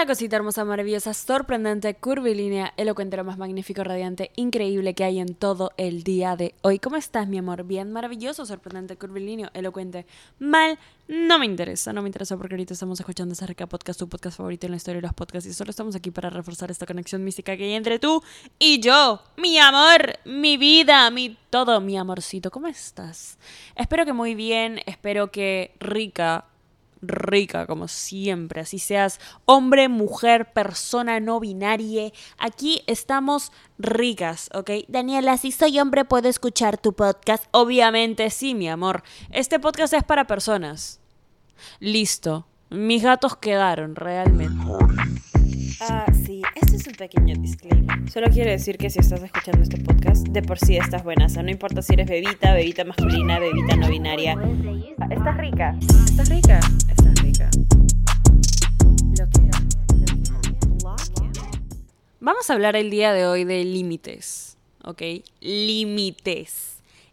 Hola cosita hermosa, maravillosa, sorprendente, curvilínea, elocuente, lo más magnífico, radiante, increíble que hay en todo el día de hoy. ¿Cómo estás, mi amor? Bien, maravilloso, sorprendente, curvilíneo, elocuente. Mal, no me interesa, no me interesa porque ahorita estamos escuchando esa rica podcast, tu podcast favorito en la historia de los podcasts y solo estamos aquí para reforzar esta conexión mística que hay entre tú y yo. Mi amor, mi vida, mi todo, mi amorcito. ¿Cómo estás? Espero que muy bien, espero que rica, rica, como siempre. Así seas hombre, mujer, persona no binaria. Aquí estamos ricas, ¿ok? Daniela, si soy hombre, ¿puedo escuchar tu podcast? Obviamente sí, mi amor. Este podcast es para personas. Listo. Mis gatos quedaron, realmente. Ah, sí, este es un pequeño disclaimer. Solo quiero decir que si estás escuchando este podcast, de por sí estás buena. O sea, no importa si eres bebita, bebita masculina, bebita no binaria. Estás rica. Estás rica. Estás rica. Lo que Vamos a hablar el día de hoy de límites, ¿ok? Límites.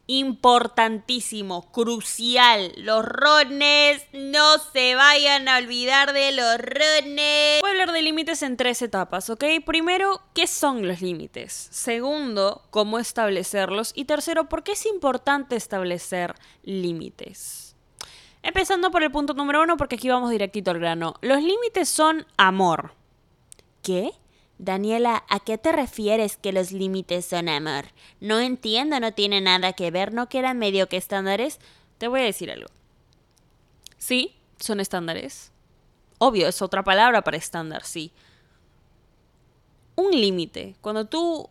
Importantísimo, crucial. Los rones, no se vayan a olvidar de los rones. Hablar de límites en tres etapas, ¿ok? Primero, ¿qué son los límites? Segundo, ¿cómo establecerlos? Y tercero, ¿por qué es importante establecer límites? Empezando por el punto número uno, porque aquí vamos directito al grano. Los límites son amor. ¿Qué? Daniela, ¿a qué te refieres que los límites son amor? No entiendo, no tiene nada que ver, ¿no que eran medio que estándares? Te voy a decir algo. Sí, son estándares. Obvio, es otra palabra para estándar, sí. Un límite, cuando tú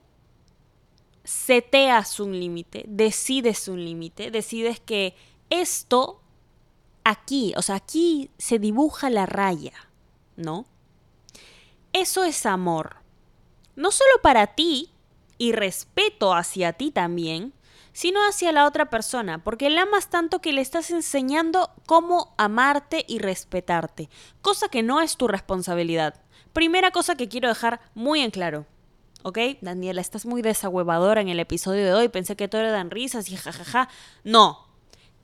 seteas un límite, decides un límite, decides que esto aquí, o sea, aquí se dibuja la raya, ¿no? Eso es amor. No solo para ti y respeto hacia ti también, sino hacia la otra persona, porque la amas tanto que le estás enseñando cómo amarte y respetarte, cosa que no es tu responsabilidad. Primera cosa que quiero dejar muy en claro. ¿Ok? Daniela, estás muy desahuevadora en el episodio de hoy. Pensé que todo era dan risas y jajaja. No,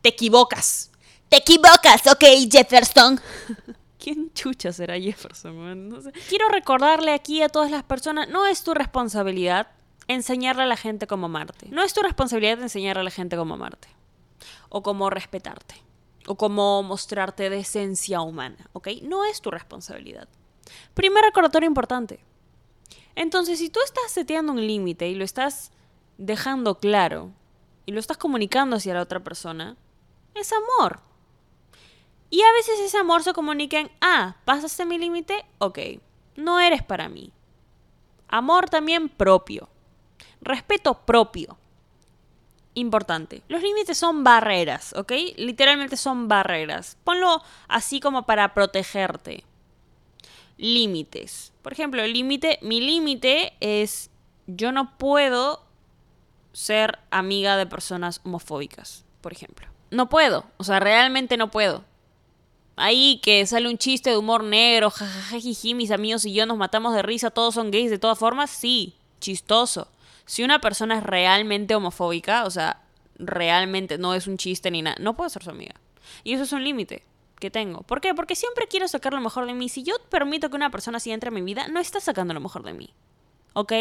te equivocas. Te equivocas, ¿ok, Jefferson? ¿Quién chucha será Jefferson? No sé. Quiero recordarle aquí a todas las personas, no es tu responsabilidad enseñarle a la gente cómo amarte. No es tu responsabilidad enseñarle a la gente cómo amarte. O cómo respetarte. O cómo mostrarte de esencia humana, ¿ok? No es tu responsabilidad. Primer recordatorio importante. Entonces, si tú estás seteando un límite y lo estás dejando claro y lo estás comunicando hacia la otra persona, es amor. Y a veces ese amor se comunica en, ah, pasaste mi límite, ok, no eres para mí. Amor también propio. Respeto propio. Importante. Los límites son barreras, ¿ok? Literalmente son barreras. Ponlo así como para protegerte. Límites. Por ejemplo, límite, mi límite es yo no puedo ser amiga de personas homofóbicas, por ejemplo. No puedo, o sea, realmente no puedo ahí que sale un chiste de humor negro, jajajajiji, mis amigos y yo nos matamos de risa, todos son gays de todas formas, sí, chistoso. Si una persona es realmente homofóbica, o sea, realmente no es un chiste ni nada, no puedo ser su amiga. Y eso es un límite que tengo. ¿Por qué? Porque siempre quiero sacar lo mejor de mí. Si yo permito que una persona así entre en mi vida, no está sacando lo mejor de mí. ¿Ok?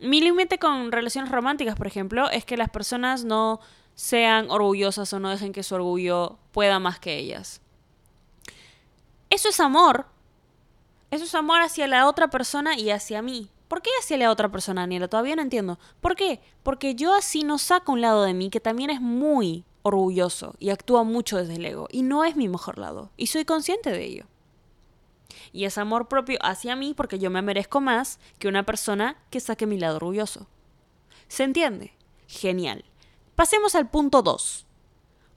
Mi límite con relaciones románticas, por ejemplo, es que las personas no sean orgullosas o no dejen que su orgullo pueda más que ellas. Eso es amor. Eso es amor hacia la otra persona y hacia mí. ¿Por qué hacia la otra persona, Daniela? Todavía no entiendo. ¿Por qué? Porque yo así no saco un lado de mí que también es muy orgulloso y actúa mucho desde el ego. Y no es mi mejor lado. Y soy consciente de ello. Y es amor propio hacia mí porque yo me merezco más que una persona que saque mi lado orgulloso. ¿Se entiende? Genial. Pasemos al punto 2.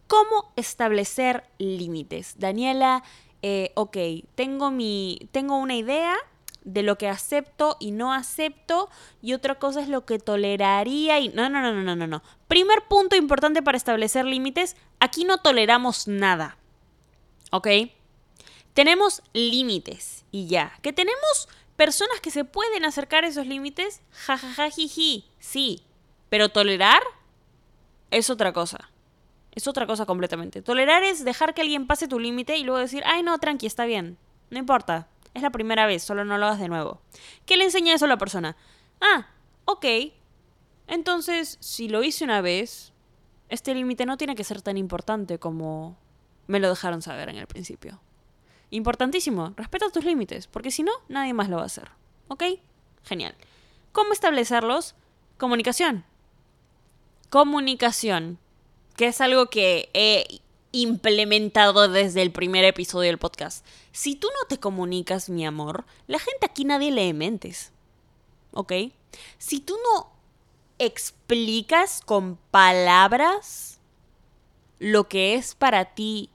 ¿Cómo establecer límites? Daniela, eh, ok, tengo, mi, tengo una idea de lo que acepto y no acepto y otra cosa es lo que toleraría y no, no, no, no, no, no. Primer punto importante para establecer límites, aquí no toleramos nada. ¿Ok? Tenemos límites y ya. Que tenemos personas que se pueden acercar a esos límites, jajajajiji, sí. Pero tolerar es otra cosa. Es otra cosa completamente. Tolerar es dejar que alguien pase tu límite y luego decir, ay no, tranqui, está bien. No importa. Es la primera vez, solo no lo hagas de nuevo. ¿Qué le enseña eso a la persona? Ah, ok. Entonces, si lo hice una vez, este límite no tiene que ser tan importante como me lo dejaron saber en el principio. Importantísimo, respeta tus límites, porque si no, nadie más lo va a hacer. ¿Ok? Genial. ¿Cómo establecerlos? Comunicación. Comunicación, que es algo que he implementado desde el primer episodio del podcast. Si tú no te comunicas, mi amor, la gente aquí nadie lee mentes. ¿Ok? Si tú no explicas con palabras lo que es para ti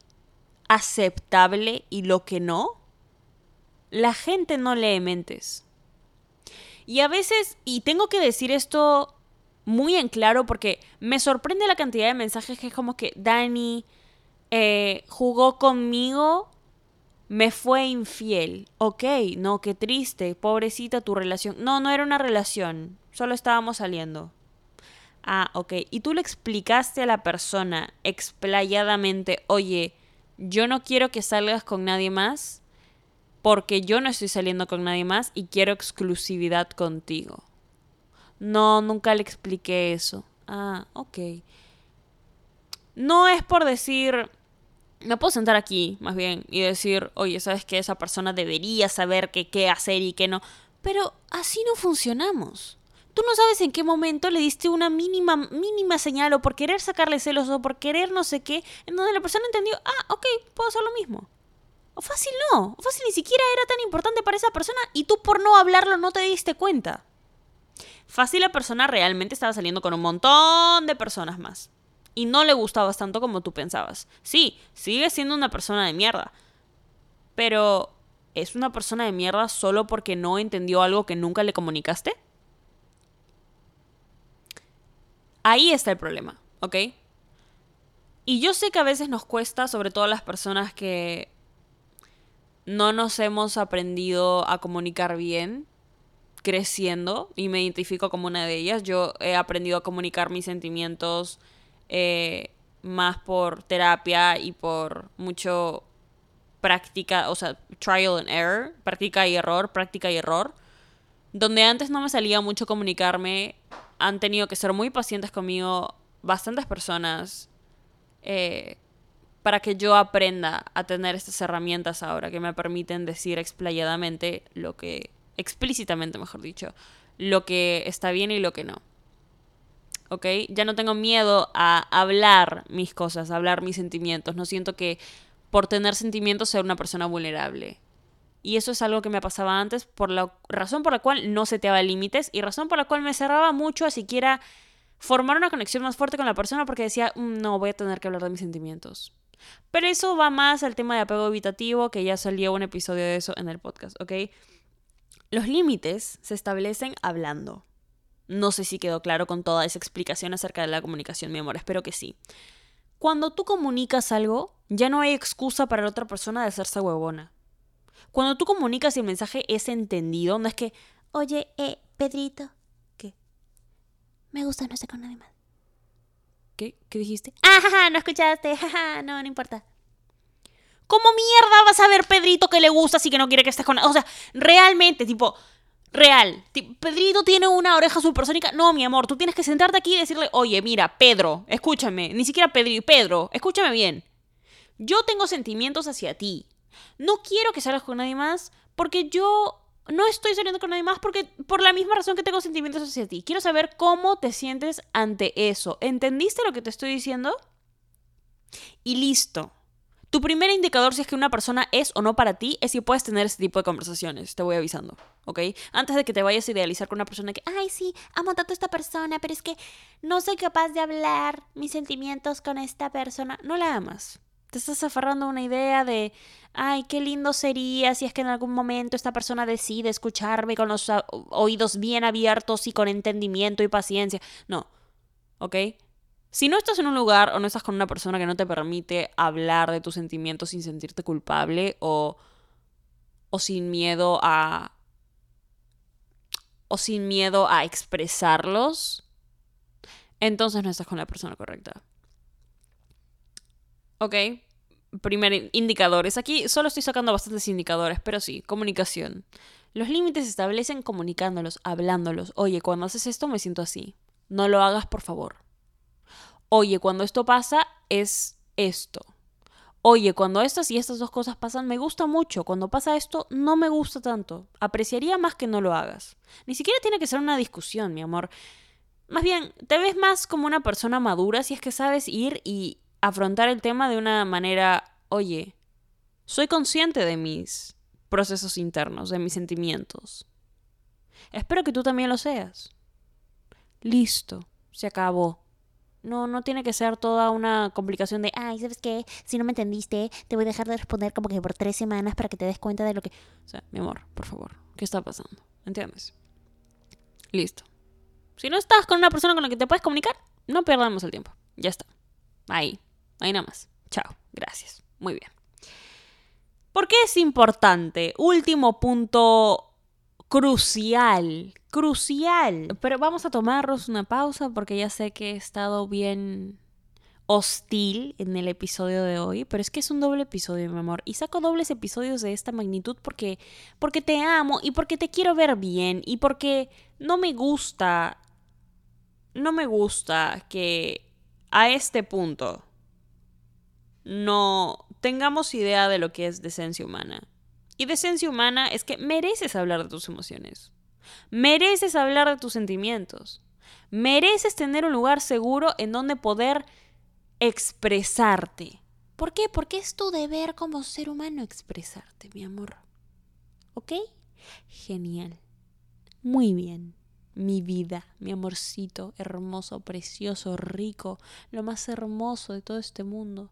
aceptable y lo que no, la gente no lee mentes. Y a veces, y tengo que decir esto muy en claro porque me sorprende la cantidad de mensajes que es como que Dani eh, jugó conmigo, me fue infiel. Ok, no, qué triste, pobrecita tu relación. No, no era una relación, solo estábamos saliendo. Ah, ok. Y tú le explicaste a la persona explayadamente, oye, yo no quiero que salgas con nadie más porque yo no estoy saliendo con nadie más y quiero exclusividad contigo. No, nunca le expliqué eso. Ah, ok. No es por decir, me puedo sentar aquí, más bien, y decir, oye, ¿sabes que Esa persona debería saber qué hacer y qué no. Pero así no funcionamos. Tú no sabes en qué momento le diste una mínima, mínima señal o por querer sacarle celos o por querer no sé qué, en donde la persona entendió, ah, ok, puedo hacer lo mismo. O fácil no, o fácil ni siquiera era tan importante para esa persona y tú por no hablarlo no te diste cuenta. Fácil la persona realmente estaba saliendo con un montón de personas más. Y no le gustabas tanto como tú pensabas. Sí, sigue siendo una persona de mierda. Pero, ¿es una persona de mierda solo porque no entendió algo que nunca le comunicaste? Ahí está el problema, ¿ok? Y yo sé que a veces nos cuesta, sobre todo a las personas que no nos hemos aprendido a comunicar bien creciendo y me identifico como una de ellas. Yo he aprendido a comunicar mis sentimientos eh, más por terapia y por mucho práctica, o sea, trial and error, práctica y error, práctica y error. Donde antes no me salía mucho comunicarme, han tenido que ser muy pacientes conmigo bastantes personas eh, para que yo aprenda a tener estas herramientas ahora que me permiten decir explayadamente lo que, explícitamente mejor dicho, lo que está bien y lo que no. ¿Ok? Ya no tengo miedo a hablar mis cosas, a hablar mis sentimientos. No siento que por tener sentimientos sea una persona vulnerable. Y eso es algo que me pasaba antes, por la razón por la cual no seteaba límites y razón por la cual me cerraba mucho a siquiera formar una conexión más fuerte con la persona porque decía, mm, no, voy a tener que hablar de mis sentimientos. Pero eso va más al tema de apego evitativo, que ya salió un episodio de eso en el podcast, ¿ok? Los límites se establecen hablando. No sé si quedó claro con toda esa explicación acerca de la comunicación, mi amor, espero que sí. Cuando tú comunicas algo, ya no hay excusa para la otra persona de hacerse huevona. Cuando tú comunicas y el mensaje es entendido, no es que, oye, eh, Pedrito, ¿qué? Me gusta no estar con nadie más. ¿Qué? ¿Qué dijiste? ¡Ah, no escuchaste! ¡Ja, no, no importa! ¿Cómo mierda vas a ver Pedrito que le gusta así que no quiere que estés con... O sea, realmente, tipo, real. Pedrito tiene una oreja supersónica. No, mi amor, tú tienes que sentarte aquí y decirle, oye, mira, Pedro, escúchame. Ni siquiera Pedro, Pedro, escúchame bien. Yo tengo sentimientos hacia ti no quiero que salgas con nadie más porque yo no estoy saliendo con nadie más porque por la misma razón que tengo sentimientos hacia ti. Quiero saber cómo te sientes ante eso. ¿Entendiste lo que te estoy diciendo? Y listo. Tu primer indicador si es que una persona es o no para ti es si puedes tener ese tipo de conversaciones. Te voy avisando, ¿ok? Antes de que te vayas a idealizar con una persona que, ay, sí, amo tanto a esta persona, pero es que no soy capaz de hablar mis sentimientos con esta persona. No la amas te estás aferrando a una idea de, ay, qué lindo sería si es que en algún momento esta persona decide escucharme con los oídos bien abiertos y con entendimiento y paciencia. No, ¿ok? Si no estás en un lugar o no estás con una persona que no te permite hablar de tus sentimientos sin sentirte culpable o, o sin miedo a... o sin miedo a expresarlos, entonces no estás con la persona correcta. ¿Ok? primer indicadores. Aquí solo estoy sacando bastantes indicadores, pero sí, comunicación. Los límites se establecen comunicándolos, hablándolos. Oye, cuando haces esto me siento así. No lo hagas, por favor. Oye, cuando esto pasa es esto. Oye, cuando estas y estas dos cosas pasan, me gusta mucho. Cuando pasa esto, no me gusta tanto. Apreciaría más que no lo hagas. Ni siquiera tiene que ser una discusión, mi amor. Más bien, te ves más como una persona madura si es que sabes ir y afrontar el tema de una manera, oye, soy consciente de mis procesos internos, de mis sentimientos. Espero que tú también lo seas. Listo, se acabó. No, no tiene que ser toda una complicación de, ay, ¿sabes qué? Si no me entendiste, te voy a dejar de responder como que por tres semanas para que te des cuenta de lo que... O sea, mi amor, por favor, ¿qué está pasando? ¿Entiendes? Listo. Si no estás con una persona con la que te puedes comunicar, no perdamos el tiempo. Ya está. Ahí. Ahí nada más. Chao. Gracias. Muy bien. ¿Por qué es importante? Último punto crucial, crucial. Pero vamos a tomarnos una pausa porque ya sé que he estado bien hostil en el episodio de hoy, pero es que es un doble episodio, mi amor, y saco dobles episodios de esta magnitud porque porque te amo y porque te quiero ver bien y porque no me gusta no me gusta que a este punto no tengamos idea de lo que es decencia humana. Y decencia humana es que mereces hablar de tus emociones. Mereces hablar de tus sentimientos. Mereces tener un lugar seguro en donde poder expresarte. ¿Por qué? Porque es tu deber como ser humano expresarte, mi amor. ¿Ok? Genial. Muy bien. Mi vida, mi amorcito, hermoso, precioso, rico, lo más hermoso de todo este mundo.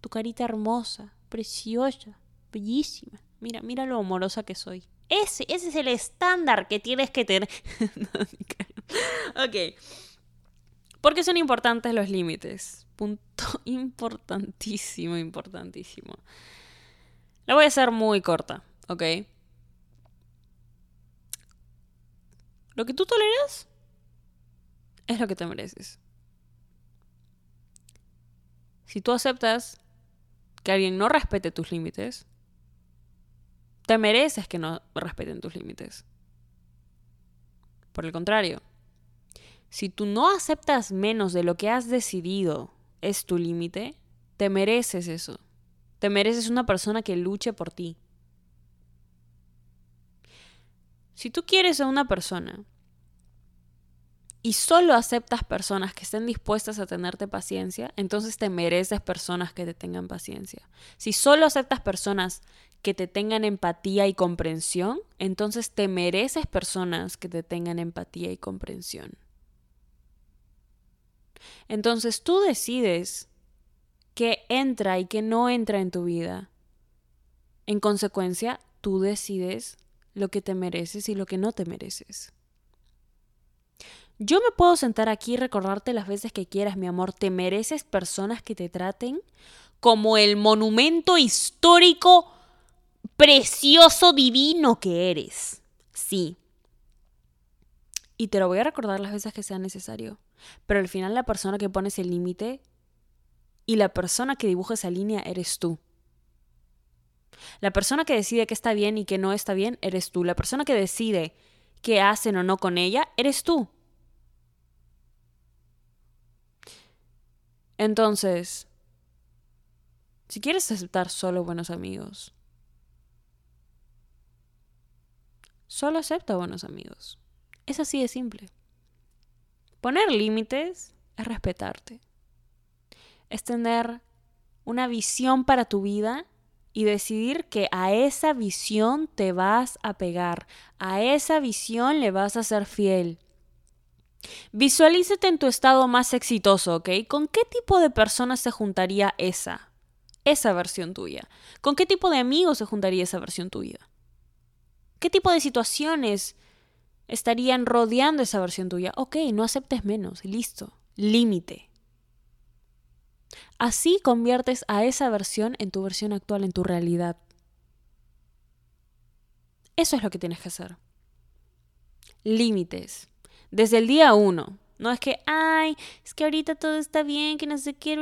Tu carita hermosa, preciosa, bellísima. Mira, mira lo amorosa que soy. Ese, ese es el estándar que tienes que tener. ok. ¿Por qué son importantes los límites? Punto importantísimo, importantísimo. La voy a hacer muy corta, ¿ok? Lo que tú toleras es lo que te mereces. Si tú aceptas que alguien no respete tus límites, te mereces que no respeten tus límites. Por el contrario, si tú no aceptas menos de lo que has decidido es tu límite, te mereces eso. Te mereces una persona que luche por ti. Si tú quieres a una persona y solo aceptas personas que estén dispuestas a tenerte paciencia, entonces te mereces personas que te tengan paciencia. Si solo aceptas personas que te tengan empatía y comprensión, entonces te mereces personas que te tengan empatía y comprensión. Entonces tú decides qué entra y qué no entra en tu vida. En consecuencia, tú decides lo que te mereces y lo que no te mereces. Yo me puedo sentar aquí y recordarte las veces que quieras, mi amor. Te mereces personas que te traten como el monumento histórico precioso, divino que eres. Sí. Y te lo voy a recordar las veces que sea necesario. Pero al final la persona que pones el límite y la persona que dibuja esa línea eres tú. La persona que decide qué está bien y qué no está bien eres tú. La persona que decide qué hacen o no con ella eres tú. Entonces, si quieres aceptar solo buenos amigos, solo acepta buenos amigos. Es así de simple. Poner límites es respetarte. Es tener una visión para tu vida y decidir que a esa visión te vas a pegar, a esa visión le vas a ser fiel. Visualízate en tu estado más exitoso, ¿ok? ¿Con qué tipo de personas se juntaría esa? Esa versión tuya. ¿Con qué tipo de amigos se juntaría esa versión tuya? ¿Qué tipo de situaciones estarían rodeando esa versión tuya? Ok, no aceptes menos, listo. Límite. Así conviertes a esa versión en tu versión actual, en tu realidad. Eso es lo que tienes que hacer. Límites desde el día uno. No es que, ay, es que ahorita todo está bien, que no sé qué,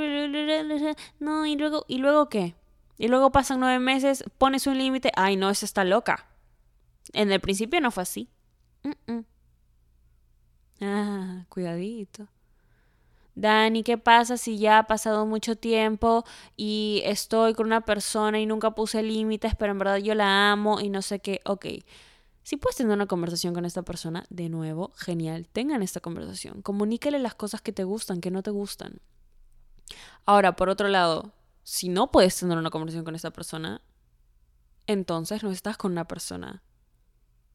no, y luego, ¿y luego qué? Y luego pasan nueve meses, pones un límite, ay no, esa está loca. En el principio no fue así. Ah, cuidadito. Dani, ¿qué pasa si ya ha pasado mucho tiempo y estoy con una persona y nunca puse límites, pero en verdad yo la amo y no sé qué? Ok, si puedes tener una conversación con esta persona, de nuevo, genial, tengan esta conversación. Comunícale las cosas que te gustan, que no te gustan. Ahora, por otro lado, si no puedes tener una conversación con esta persona, entonces no estás con una persona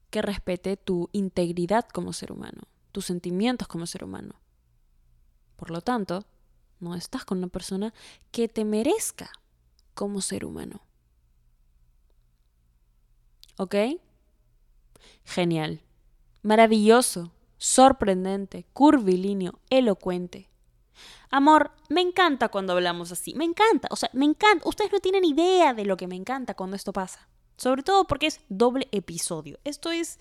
que respete tu integridad como ser humano, tus sentimientos como ser humano. Por lo tanto, no estás con una persona que te merezca como ser humano. ¿Ok? Genial. Maravilloso. Sorprendente. Curvilíneo. Elocuente. Amor, me encanta cuando hablamos así. Me encanta. O sea, me encanta. Ustedes no tienen idea de lo que me encanta cuando esto pasa. Sobre todo porque es doble episodio. Esto es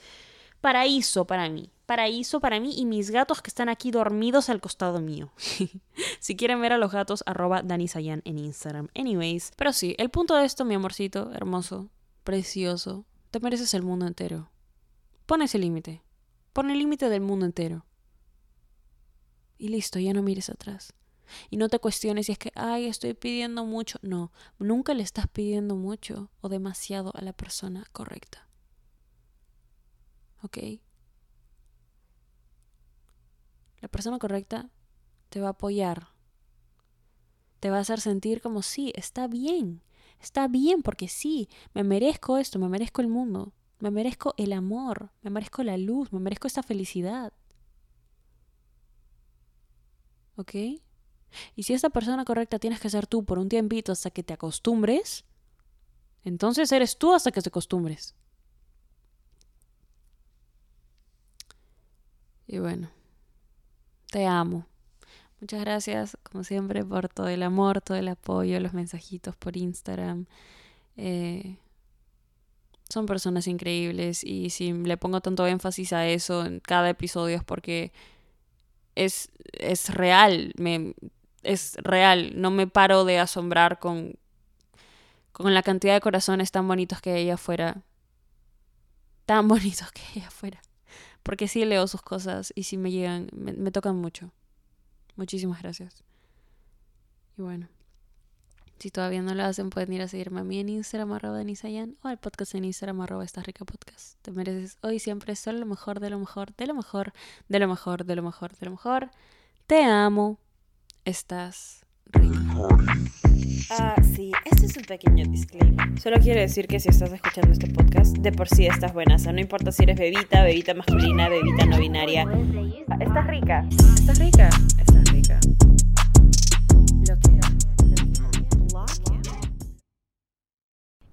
paraíso para mí. Paraíso para mí y mis gatos que están aquí dormidos al costado mío. si quieren ver a los gatos, arroba Danisayan en Instagram. Anyways, pero sí, el punto de esto, mi amorcito, hermoso, precioso, te mereces el mundo entero. Pon ese límite. Pon el límite del mundo entero. Y listo, ya no mires atrás. Y no te cuestiones si es que, ay, estoy pidiendo mucho. No, nunca le estás pidiendo mucho o demasiado a la persona correcta. ¿ok? La persona correcta te va a apoyar, te va a hacer sentir como sí, está bien, está bien porque sí, me merezco esto, me merezco el mundo, me merezco el amor, me merezco la luz, me merezco esta felicidad. ¿Ok? Y si esta persona correcta tienes que ser tú por un tiempito hasta que te acostumbres, entonces eres tú hasta que te acostumbres. Y bueno, te amo. Muchas gracias, como siempre, por todo el amor, todo el apoyo, los mensajitos por Instagram. Eh, son personas increíbles y si le pongo tanto énfasis a eso en cada episodio es porque es, es real, me, es real. No me paro de asombrar con, con la cantidad de corazones tan bonitos que hay allá afuera. Tan bonitos que hay allá afuera. Porque sí leo sus cosas y sí me llegan, me, tocan mucho. Muchísimas gracias. Y bueno, si todavía no lo hacen, pueden ir a seguirme a mí en Instagram arroba o al podcast en Instagram arroba esta rica podcast. Te mereces hoy siempre solo lo mejor, de lo mejor, de lo mejor, de lo mejor, de lo mejor, de lo mejor. Te amo. Estás Ah, sí, este es un pequeño disclaimer. Solo quiero decir que si estás escuchando este podcast, de por sí estás buena. O sea, no importa si eres bebita, bebita masculina, bebita no binaria. Ah, estás rica. Estás rica. Estás rica.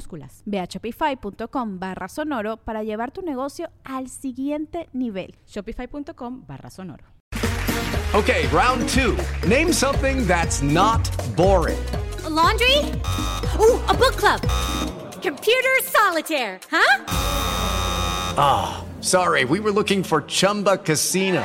minúsculas Ve a shopify.com barra sonoro para llevar tu negocio al siguiente nivel. Shopify.com barra sonoro. Okay, round two. Name something that's not boring. laundry? Ooh, a book club. Computer solitaire, huh? Ah, oh, sorry, we were looking for Chumba Casino.